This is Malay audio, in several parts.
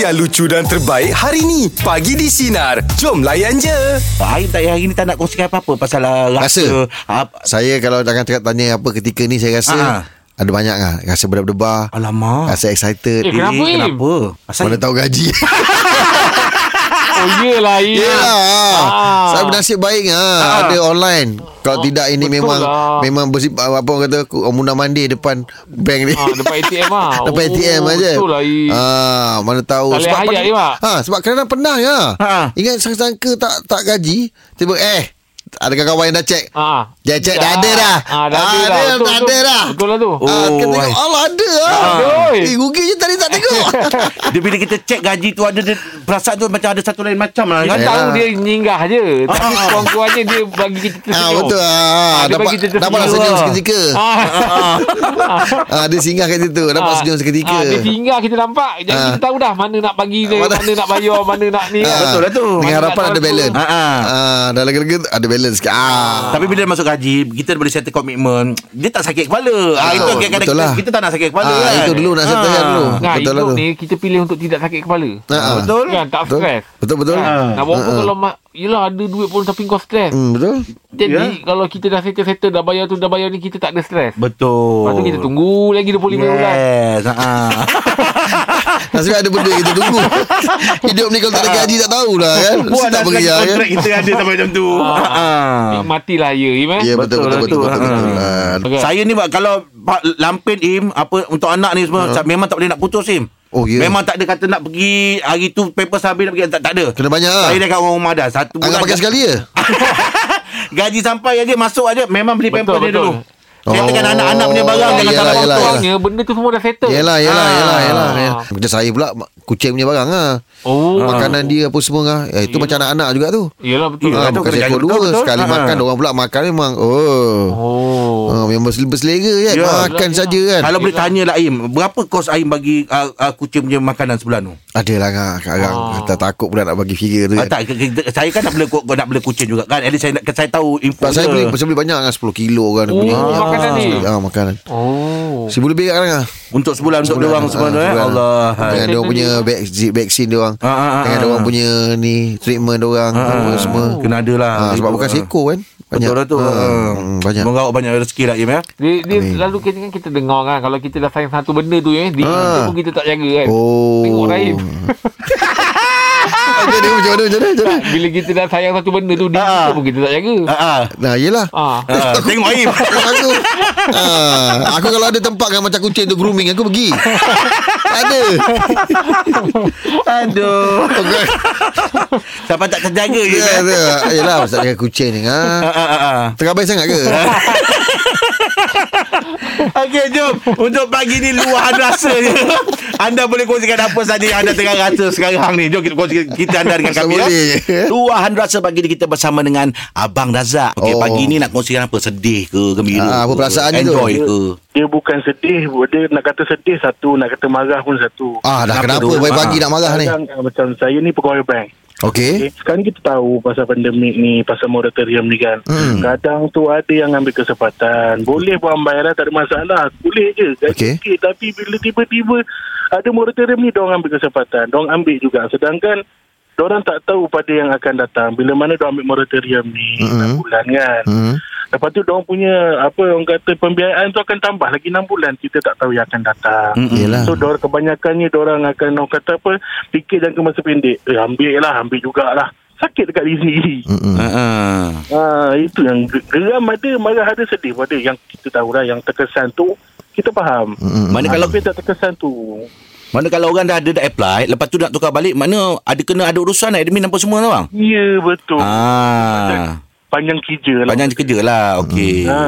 yang lucu dan terbaik hari ni. Pagi di Sinar. Jom layan je. Aim tak hari ni tak nak kongsikan apa-apa pasal uh, rasa. Rasa. Ap- Saya kalau jangan cakap tanya apa ketika ni saya rasa Ah. ada banyak lah. Rasa berdebar-debar. Alamak. Rasa excited. Eh, kenapa, Im? Kenapa? Asal Mana tahu gaji. Oh yelah Im Yelah. Ah. Saya bernasib baik ah. Ada online. Kalau tidak ini betul memang lah. memang bersih, apa orang kata muna mandi depan bank ni. Ah, depan ATM ah. Depan Oh, ATM aja. betul lah. Ah, mana tahu hayat, pada- Im, ah. Ha, sebab kerana pernah ya. Ha. Ingat sangka tak tak gaji, tiba eh ada kawan yang dah check. Ah. Dia check dah ada dah. Ah, dah ada Ah, dah. dia Betul, dah betul. ada dah. Betul lah tu. Ah, kita Oh, tengok. Allah ada ah. Aduh. Eh rugi je tadi tak tengok. dia bila kita cek gaji tu ada dia, perasaan tu macam ada satu lain macam lah Kita kan. Tahu dia nyinggah je Tapi kurang-kurangnya dia bagi kita tersenyum ah betul ah. Ah, dia dapat bagi kita dapat tersenyum. senyum seketika. Ah. Ah dia singgah kat situ, dapat Ah. senyum seketika. Ah, dia singgah kita nampak Jadi Ah. kita tahu dah Mana nak bagi dia Mana- nak bayar Mana nak ni Betul lah tu. Dengan harapan ada balance. Ah, ah. Ah, dah lega-lega ada balance sikit. Ah. Tapi bila masuk gaji Kita boleh settle komitmen Dia tak sakit kepala ah, Itu Betul, kadang-kadang betul kita, lah. kita tak nak sakit kepala Ah, kan itu dulu nak settle kan dulu. Nah, Betul lah hidup tu. ni kita pilih untuk tidak sakit kepala. Ah, ah. Betul Kan tak Betul. stres. Betul betul. Ah. Nak walaupun kalau mak Yelah ada duit pun tapi kau stres Hmm, betul. Jadi Ya. kalau kita dah settle-settle Dah bayar tu dah bayar ni Kita tak ada stres Betul Lepas tu kita tunggu lagi 25 bulan Yes ah. Nasib ada benda kita tunggu. Hidup ni kalau tak ada gaji tak tahulah kan. Mesti tak bekerja kan. kontrak kita ada sampai macam tu ah. Nikmatilah ya Im eh Ya betul betul betul betul Ah. Saya ni kalau Pak Lampin Im apa untuk anak ni semua uh. memang tak boleh nak putus Im. Oh, ya. Memang tak ada kata nak pergi hari tu paper habis nak pergi tak, tak ada. Kena banyak ah. Saya dah kat orang rumah dah satu bulan. Anggap pakai sekali je. Gaji sampai aja masuk aja memang beli Betul, pamper dia dulu. Settlekan Oh. anak-anak punya barang Yelah, jangan salah yelah, potong. yelah. Orangnya benda tu semua dah settle Yelah yelah Ah. yelah yelah. Macam saya pula kucing punya barang ah. Oh Makanan dia apa semua ah. Eh, itu macam anak-anak juga tu. Yelah betul Yelah, Ah, tu bukan jaga. dua Betul. Sekali Ah. makan Orang pula makan memang Oh, Oh memang bersel- berselera kan Ya. Makan saja kan Kalau boleh tanya lah Im, berapa kos Aim bagi uh, uh, kucing punya makanan sebulan tu? Ada lah kan Sekarang Ah. Kita takut pula nak bagi figure tu Ah, kan tak, ke- ke- saya kan nak bela ku- nak bela kucing juga kan. At least saya nak saya tahu info Sebab saya beli Saya beli banyak kan 10 kilo kan dia Oh, punya. makanan ni. Ah, makanan Oh Seribu lebih kat ah. untuk sebulan untuk dia orang ah, semua tu eh. sebulan. Allah. Dengan dia orang punya vaksin dia orang Ah, ah, ah, Dengan dia ah. orang punya ni Treatment dia orang Semua Kena ada lah. Ah, Sebab bukan ah. seekor kan Banyak Betul lah tu. Hmm, Banyak Semoga awak banyak rezeki lah Im ya. dia, dia Amin. lalu kita kan kita dengar kan Kalau kita dah sayang satu benda tu eh Di Ah. kita pun kita tak jaga kan Oh Tengok Rahim Jadi macam mana macam mana macam mana Bila kita dah sayang satu benda tu Di Ah. kita pun kita tak jaga Ah, ah. Nah yelah Ah. Ah, tengok Aim. aku Aku kalau ada tempat kan Macam kucing tu grooming Aku pergi Ada Aduh. Siapa tak terjaga je. Ya, kan? Yelah Pasal dengan kucing ni ha? Ah, ah, ah. Terabai sangat ke Okey, jom. Untuk pagi ni luahan rasa je. Anda boleh kongsikan apa saja yang anda tengah rasa sekarang ni. Jom kita kongsikan kita anda dengan kami. Ya. Luahan rasa pagi ni kita bersama dengan Abang Razak. Okey, Oh. pagi ni nak kongsikan apa? Sedih ke? Gembira Ah, apa ke? perasaan dia tu? Enjoy ke? dia bukan sedih dia nak kata sedih satu nak kata marah pun satu Ah dah Kenapa kenapa tu? Pagi-pagi Ah. nak marah ni ah, macam saya ni pegawai bank Okey okay. sekarang kita tahu pasal pandemik ni pasal moratorium ni kan Hmm. kadang tu ada yang ambil kesempatan boleh buat bayaran tak ada masalah boleh je gaji Okey. okay. tapi bila tiba-tiba ada moratorium ni diorang ambil kesempatan diorang ambil juga sedangkan diorang tak tahu pada yang akan datang bila mana diorang ambil moratorium ni. 6 bulan kan hmm. Lepas tu diorang punya apa orang kata pembiayaan tu akan tambah lagi 6 bulan kita tak tahu yang akan datang. Yelah So diorang kebanyakannya diorang akan orang kata apa fikir jangka masa pendek. Eh ambil lah, ambil jugalah. Sakit dekat diri sendiri. Ah, ah. Ha, itu yang ge- geram ada, marah ada, sedih pun ada. Yang kita tahu lah yang terkesan tu kita faham. Mm-mm. Mana kalau tapi tak terkesan tu. mana kalau orang dah ada dah apply, lepas tu nak tukar balik, mana ada kena ada urusan admin apa semua tu bang? Ya betul. Ah. Panjang kerja lah. Panjang kerja lah. Okey. Ha,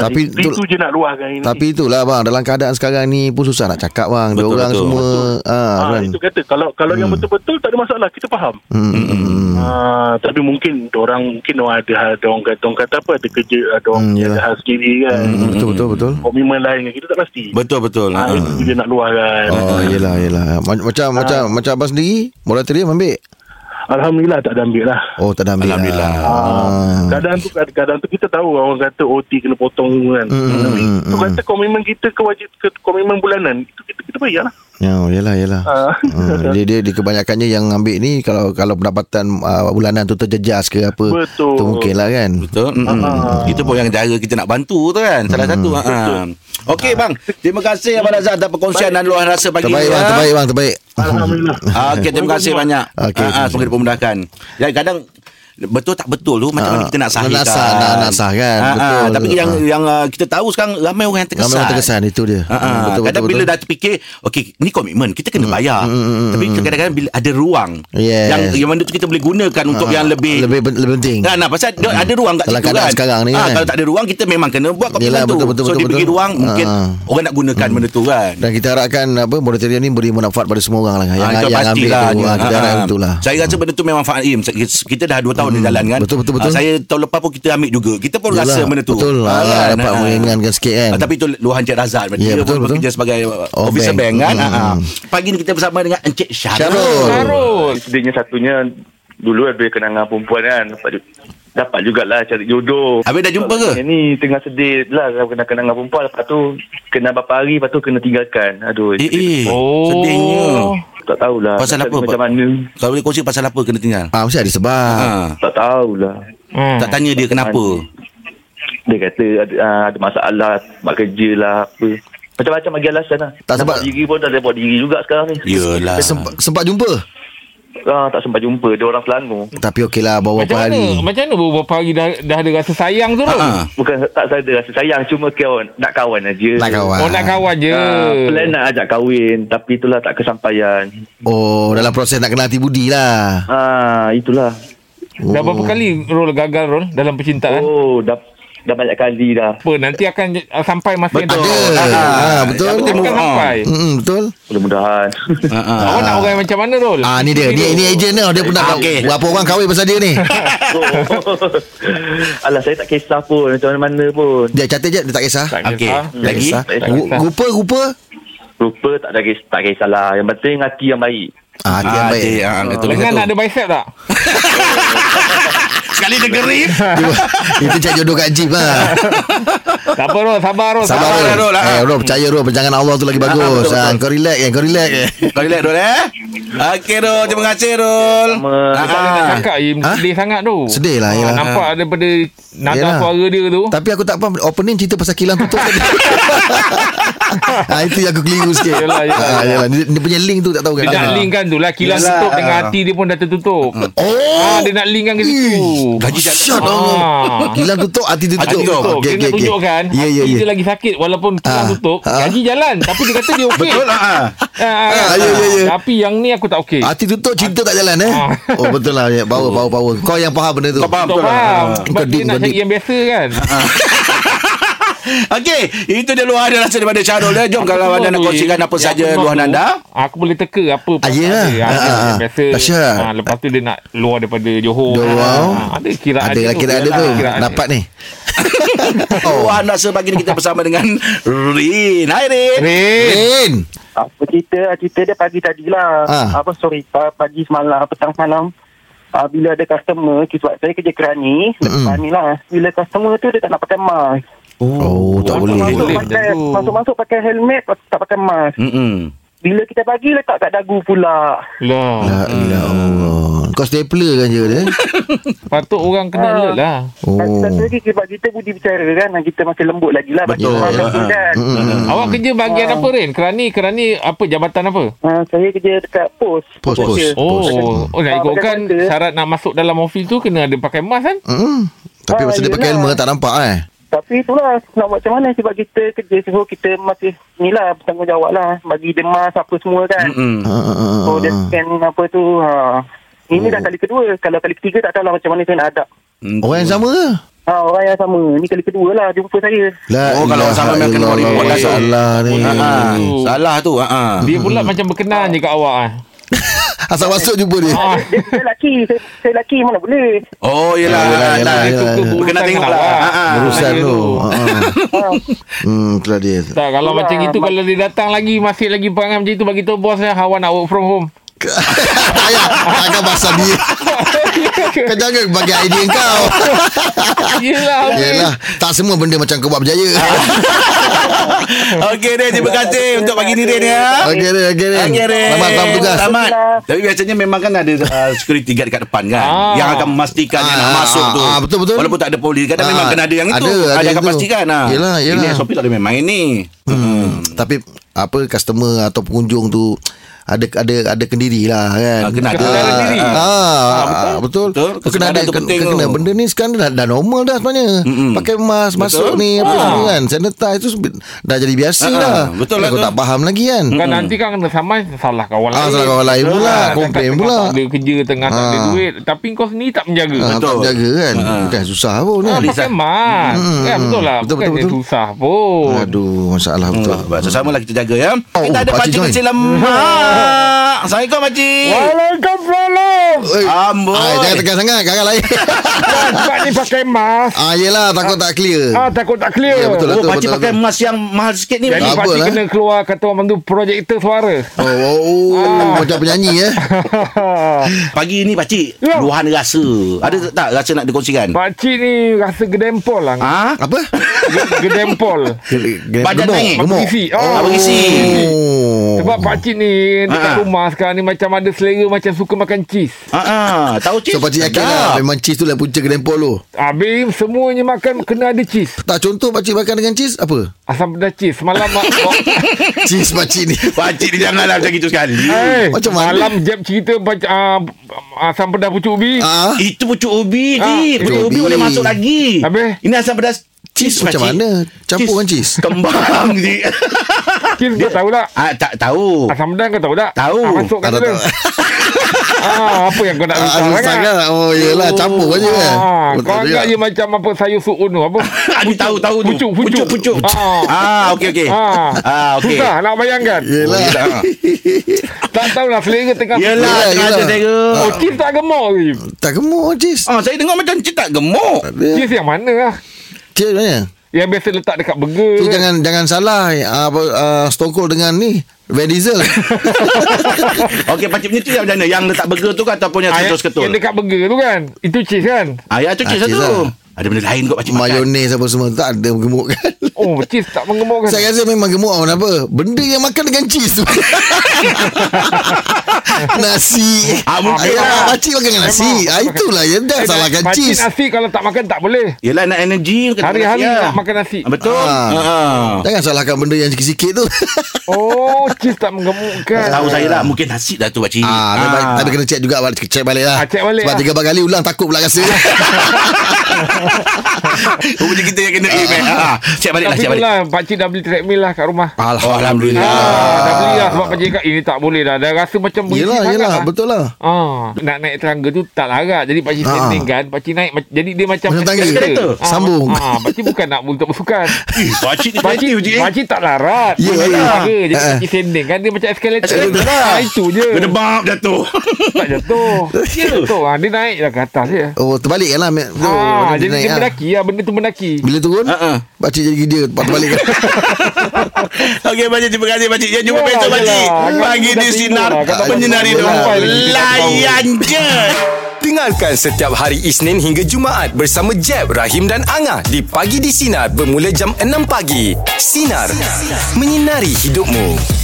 Tapi itu, tu- itu je nak luahkan ini. Tapi itulah bang Dalam keadaan sekarang ni pun susah nak cakap bang Dia Betul, orang betul. semua ah, ha, kan? itu kata kalau kalau yang betul-betul tak ada masalah kita faham. Hmm, hmm, hmm. Ah, tapi mungkin orang mungkin orang ada hal orang kata orang kata apa ada kerja ada orang Hmm, ada hal sendiri kan. Hmm, Betul betul betul Komitmen lain kan kita tak pasti. Betul betul. Ah. itu dia nak luahkan. Oh yelah yelah Ma- Macam macam macam abang sendiri Moratorium ambil Alhamdulillah tak ada ambil lah. Oh tak ada ambil Alhamdulillah. lah. Ah. Kadang tu kadang tu kita tahu orang kata OT kena potong kan. Hmm, Tapi hmm, tu kata komitmen kita kewajib ke komitmen bulanan itu kita kita bayar lah. Ya, yalah, yalah. Ah. Hmm, dia, dia, dia kebanyakannya yang ambil ni kalau kalau pendapatan uh, bulanan tu terjejas ke apa. Betul. Tu mungkin lah kan. Betul. Mm-mm. Ah. Itu pun yang cara kita nak bantu tu kan. Salah satu. Ha. Okey bang. Terima kasih Abang Razak atas perkongsian dan luahan rasa pagi Terbaik ni, bang, terbaik bang, terbaik. Alhamdulillah. Ah, Okey, terima kasih banyak. Okey, Ah, ah, semoga dipermudahkan. Ya, kadang betul tak betul tu macam Ah, mana kita nak sahihkan. nak sah, nak- nak sah kan. Ah, ah, Betul. tapi yang Ah. yang ah, kita tahu sekarang ramai orang yang terkesan. Ramai orang terkesan, itu dia. Ah, ah. Hmm, betul, kadang betul, bila betul. dah terfikir okey ni komitmen kita kena bayar. Tapi kadang-kadang bila ada ruang Yes. yang yang mana tu kita boleh gunakan untuk Ah, yang lebih lebih lebih penting. Kan nah, pasal dia ada ruang kat Dalam situ kan. sekarang ni Ah, kan. Kalau tak ada ruang kita memang kena buat komitmen Yelah, tu. betul, betul, so betul, dia bagi betul. ruang mungkin Ah. orang nak gunakan benda tu kan. Dan kita harapkan apa moratorium ni beri manfaat pada semua orang lah. Yang, Ah, yang ambil tu. ah, Kita Ah, harapkan ah. betul lah. Saya rasa benda tu memang Fahim. Kita dah 2 tahun di jalan kan. Betul, betul, betul. Ah, Saya tahun lepas pun kita ambil juga. Kita pun Yalah, rasa benda tu. betul. Ah, Ah, dapat meringankan sikit kan. Ah, Tapi itu luahan Cik Razak. Ya, Dia betul, pun betul. bekerja sebagai Oh, officer bank, bank. kan. Hmm, Ah, ah. hmm. Pagi ni kita bersama dengan Encik Syarul. Syarul. Syarul. Sedihnya satunya dulu ada kenangan perempuan kan dapat dapat jugalah cari jodoh. Habis dah jumpa ke? Ni tengah sedih lah kalau kena kenangan perempuan lepas tu kena berapa hari lepas tu kena tinggalkan. Aduh. Eh, eh. Oh. Sedihnya. Tak tahulah. Pasal Tak apa, Macam mana. Kalau boleh kongsi pasal apa kena tinggal? Ah, mesti ada sebab. Ha. Tak tahulah. Hmm. Tak tanya dia kenapa. Dia kata ada, ah, ada masalah buat kerja lah apa. Macam-macam bagi alasan lah. Tak sebab- buat diri pun tak buat diri juga sekarang ni. Yelah. Sempat, sempat jumpa. Ah, tak sempat jumpa. Dia orang Selangor. Tapi okey lah bawa Macam berapa mana? hari. Macam mana beberapa hari dah, dah ada rasa sayang tu? Ha. Bukan tak saya ada rasa sayang. Cuma kawan, nak kawan aja. Nak kawan. Oh nak kawan je. Ah, plan nak ajak kahwin tapi itulah tak kesampaian. Oh, dalam proses nak kenal hati budi lah. Ah, itulah. Dah berapa kali Rol gagal Rol dalam percintaan? Oh, dah dah banyak kali dah. Apa nanti akan uh, sampai masa yang Ada. tepat. Ah, betul. Akan Move on. sampai. Hmm, betul. Mudah-mudahan. Ha, ha. Awak nak orang macam mana Rol? Ah ni dia. Ni ni ejen dia. Dia pernah Ah, okey. berapa orang kahwin pasal dia ni. Alah, saya tak kisah pun macam mana pun. Dia catat je dia tak kisah. Tak Okey. kisah. Tak Lagi? kisah. Tak Ru- kisah. Rupa rupa. Rupa tak ada kisah, tak kisahlah. Yang penting hati yang baik. Ah, hati yang Ah, baik. Cik, ah, betul Lengan betul. nak ada bicep tak? Sekali dia gerip. Itu cari jodoh kat Jeep lah. tak apa Rol, sabar Rol. Sabar Sabar, Rol. Eh Rol percaya Rol Pejangan Allah tu lagi bagus. betul, Ah, betul. Kau relax eh. Kau relax eh. Kau relax Rol eh. Okey Rol, terima kasih Rol. Sama. Ah, nak cakap je Ha? Sedih sangat tu Sedih lah, Ah, yelah. Nampak daripada Nada Yelah. suara dia tu Tapi aku tak faham Opening cerita pasal kilang tutup tadi ah, Itu yang aku keliru sikit Yelah, yelah, ah, yelah. yelah. Dia, dia punya link tu tak tahu kan Dia nak link kan tu lah Kilang Yelah. tutup dengan hati dia pun dah tertutup Oh ah, Dia nak link kan ke situ Gaji tak Shut Ah. up Kilang tutup Hati tutup Hati tutup. Tutup. Okey, Dia okey, nak okey. tunjukkan Ya ya Hati ya dia lagi sakit Walaupun kilang Ah, tutup ah. Gaji jalan Tapi dia kata dia okey Betul lah. ah. Ah, Ah, ya, ya, ya. Tapi yang ni aku tak okey Hati tutup Cinta tak jalan eh Ah. Oh betul lah ya. Power power power Kau yang faham benda tu Kau faham betul lah. faham Kau dia deep, nak cari yang biasa kan Okey, itu dia luahan rasa daripada Syarul ya. Jom kalau anda nak kongsikan apa saja luahan anda. Aku boleh teka apa Ah, ya. dia. Ah, Ada ah, yang ah. biasa. Ah, lepas tu dia nak luar daripada Johor. Johor. Ah, ada kiraan Ada dia lah tu. kira ada Yalah, tu Dapat dia. ni Luahan rasa pagi ni kita bersama dengan Rin. Hai Rin. Rin. Rin Apa cerita? Cerita dia pagi tadi lah. Ah. Apa sorry, pa- pagi semalam, petang semalam. Uh, bila ada customer, sebab saya kerja kerani, Mm-mm. mm lah. Bila customer tu dia tak nak pakai mask. Oh tak boleh Masuk, Boleh pakai, macam tu. masuk-masuk pakai helmet, tak pakai mask. Hmm. Bila kita bagi, letak kat dagu pula. Lah. La ilah Allah Kau stapler kan je dia Patut orang kena Ah. alert lah. Oh. Satu lagi sebab kita budi bicara kan, kita masih lembut lagi lah. bagi Betul. orang Ya. tu kan. Mm-mm. Awak kerja bahagian apa Rin? Kerani kerani apa jabatan apa? Uh, saya kerja dekat pos. Pos, pos. kerja. Oh, oh nak ikutkan pakai kaunter. syarat nak masuk dalam office tu kena ada pakai mask kan? Mm. Tapi Ah, masa dia pakai helmet tak nampak eh Tapi itulah nak buat macam mana sebab kita kerja so kita masih ni lah bertanggungjawab lah bagi dia mask apa semua kan. Hmm. Ah, ah, So dia scan apa tu ha. Ini dah kali kedua. Kalau kali ketiga tak tahu lah macam mana saya nak hadap. Orang yang sama ke? Ha, orang yang sama. Ni kali kedua lah jumpa saya. La Oh, kalau orang sama memang kena report illallah. langsung. Salah ni Ha, ha. Oh. Salah tu. Ha. ha. Dia pula macam berkenan je kat awak. Asal masuk jumpa dia Ah. Dia, saya lelaki. Saya, saya lelaki mana boleh. Oh, yelah. Yelah, yelah, yelah, yelah. Itu ke Kena tengok urusan lah. awak. Ha, ha. Urusan dia tu tu. Hmm itulah dia Tak kalau macam itu kalau dia datang lagi masih lagi perangai macam itu bagi tahu bos saya Hawa nak work from home. Tak payah Takkan pasal dia. Kau jangan bagi idea kau. Yelah Yelah Tak semua benda macam kau buat berjaya. Okey Rin Terima kasih Untuk pagi ni Rin ya. Okey Rin Okey Rin Rin Selamat selamat tugas Selamat. Tapi biasanya memang kan ada uh, Security guard dekat depan kan Ah. Yang akan memastikan Yang nak Ah, masuk ah, tu. ah, betul, betul. Walaupun tak ada polis Kadang Ah, memang kena ada yang itu. ada, ada Ada yang akan pastikan ah. Yelah, yelah. Ini SOP tak boleh main ni. Hmm. Tapi apa customer atau pengunjung tu ada ada ada kendiri lah kan. Ah, kena ada. Ah, betul. Betul. Betul. Kena ada kena, benda ni sekarang dah, dah normal dah sebenarnya. Mm-mm. Pakai mask masuk Betul. ni apa Ah. semua kan. Sanitize tu dah jadi biasa Ah, dah. betul Kalau lah kau tak faham lagi kan. Kan nanti kan kena samai Salah kawan Ah, lain salah kawan lain pula, komplain tengah pula. Tak ada kerja Tengah tak ada duit Tapi kau sendiri tak menjaga Ah, tak Betul. jaga kan. Bukan susah pun Ah, kan. pakai mask Hmm, Kan betul lah betul, Bukan betul, betul. susah pun Aduh, masalah betul. Betul. Sesama lah kita jaga ya. Oh, kita ada pakcik kecil lemak. Assalamualaikum pakcik. Waalaikumsalam Eh, Amboi. ah, jangan tekan sangat Kakak lain Sebab ni pakai mask Ah yelah takut tak clear Ah takut tak clear Ya, betul lah. Oh, pakcik betul, pakai betul. mask yang mahal sikit ni. Jadi Apa pakcik lah? kena keluar Kata orang tu Projektor suara Oh, oh, oh Ah. macam penyanyi eh. Pagi ni pakcik, Ya. luahan rasa. Ada tak rasa nak dikongsikan? Pakcik ni rasa gedempol lah Ha? Apa? Ge- Gedempol Badan naik. Gemuk. Berisi. Ah, Oh. berisi. Oh. Sebab pakcik ni Dekat Ah. rumah sekarang ni Macam ada selera Macam suka makan cheese Ha ah, tahu cik. So pakcik yakin lah Memang cheese tu lah punca kedempol tu Habis semuanya makan Kena ada cheese Tak contoh pakcik makan dengan cheese Apa? Asam pedas cheese Semalam mak, Cheese pakcik ni Pakcik ni janganlah macam itu sekali. Eh, Macam mana? Malam Jeb cerita macam uh, asam pedas pucuk ubi. Ah, Itu pucuk ubi, Ah, Cik. Pucuk pucuk ubi ubi. boleh masuk lagi. Habis? Ini asam pedas Cheese cheese macam pakcik. mana? Campur dengan cheese? Kembang, Cik. Cheese kau tahu tak? ah, tak tahu. Asam pedas kau tahu tak? Tahu. Ah, masuk kat dalam. ah, apa yang kau nak Ah, risau susah sangat? kan? Oh yelah Campur aja kan Ah, kau anggap je macam apa sayur suun tu apa? Ah, ni tahu tahu tu. Pucuk, pucuk. pucuk. Ah. Ah, okey okey. Ah, Ah, okey. Susah nak bayangkan. Yelah Ah. Tak tahulah selera tengah. Yelah, tengah ada saya. Oh, cheese tak gemuk? Tak gemuk cheese Ah, saya dengar macam cik tak gemuk. Cheese yang mana lah? Cheese mana? Yang biasa letak dekat burger. Tu kan? jangan jangan salah ah, apa uh, Stone Cold dengan ni Van Diesel Okey, pakcik punya tu yang mana? Yang letak burger tu ke ataupun yang Ah, yang, ketus ketul? yang dekat burger tu kan Itu cheese kan Ah, ya tu Ah, cheese cheese tu. lah. Ada benda lain kot pakcik makan. Mayonis apa semua Tak ada gemuk kan? Oh cheese tak mengemukkan. Saya rasa memang gemuk Kenapa? Benda yang makan dengan cheese tu. Nasi. Ah, Ayam lah. Pakcik makan dengan nasi. Ah, Itulah yang dah salahkan Pakcik cheese. nasi kalau tak makan tak boleh. Yelah nak energi Hari-hari lah. nak makan nasi. Ah, Betul. Ah. Ah. Jangan salahkan benda yang sikit-sikit tu. Oh cheese tak mengemukkan. Tahu saya lah Mungkin nasi dah tu pakcik. ah, Tapi, tapi kena check juga Check balik lah. Ah, check balik lah. Sebab tiga empat kali ulang Takut pula rasa Rupanya kita yang kena aim eh. Ah, Cek balik lah, cek balik. itulah Pakcik dah beli treadmill lah kat rumah Alhamdulillah. Ah, dah beli lah sebab pakcik cakap ini tak boleh dah. Dah rasa macam berisi Yelah sangat yelah lah. Betul lah Ah, nak naik tangga tu tak larat. Jadi pakcik Ah. standing kan, pakcik naik jadi dia macam Macam tangga. Ah, Sambung. Ah, pakcik bukan nak untuk bersukan. Eh, Pakcik ni Pakcik, eh. pakcik tak larat. Ya, ya. tangga. Jadi Ah. pakcik standing kan dia macam eskalator. Eskalator lah. Ah, itu je. Kena bab jatuh. Tak jatuh. jatuh. Ah, dia naik lah ke atas je. Oh terbalik kan lah Ah, dia jadi naik dia lah. mendaki lah. Benda tu mendaki. Bila turun ah. Pakcik jadi gila Pak terbalik kan Okey, Pakcik. Terima kasih, Pakcik. Ya, jumpa besok, Pakcik. Pagi di Sinar. Menyinari lagi. Layan je. Dengarkan setiap hari Isnin hingga Jumaat bersama Jeb, Rahim dan Angah di Pagi di Sinar bermula jam 6 pagi. Sinar. Menyinari hidupmu.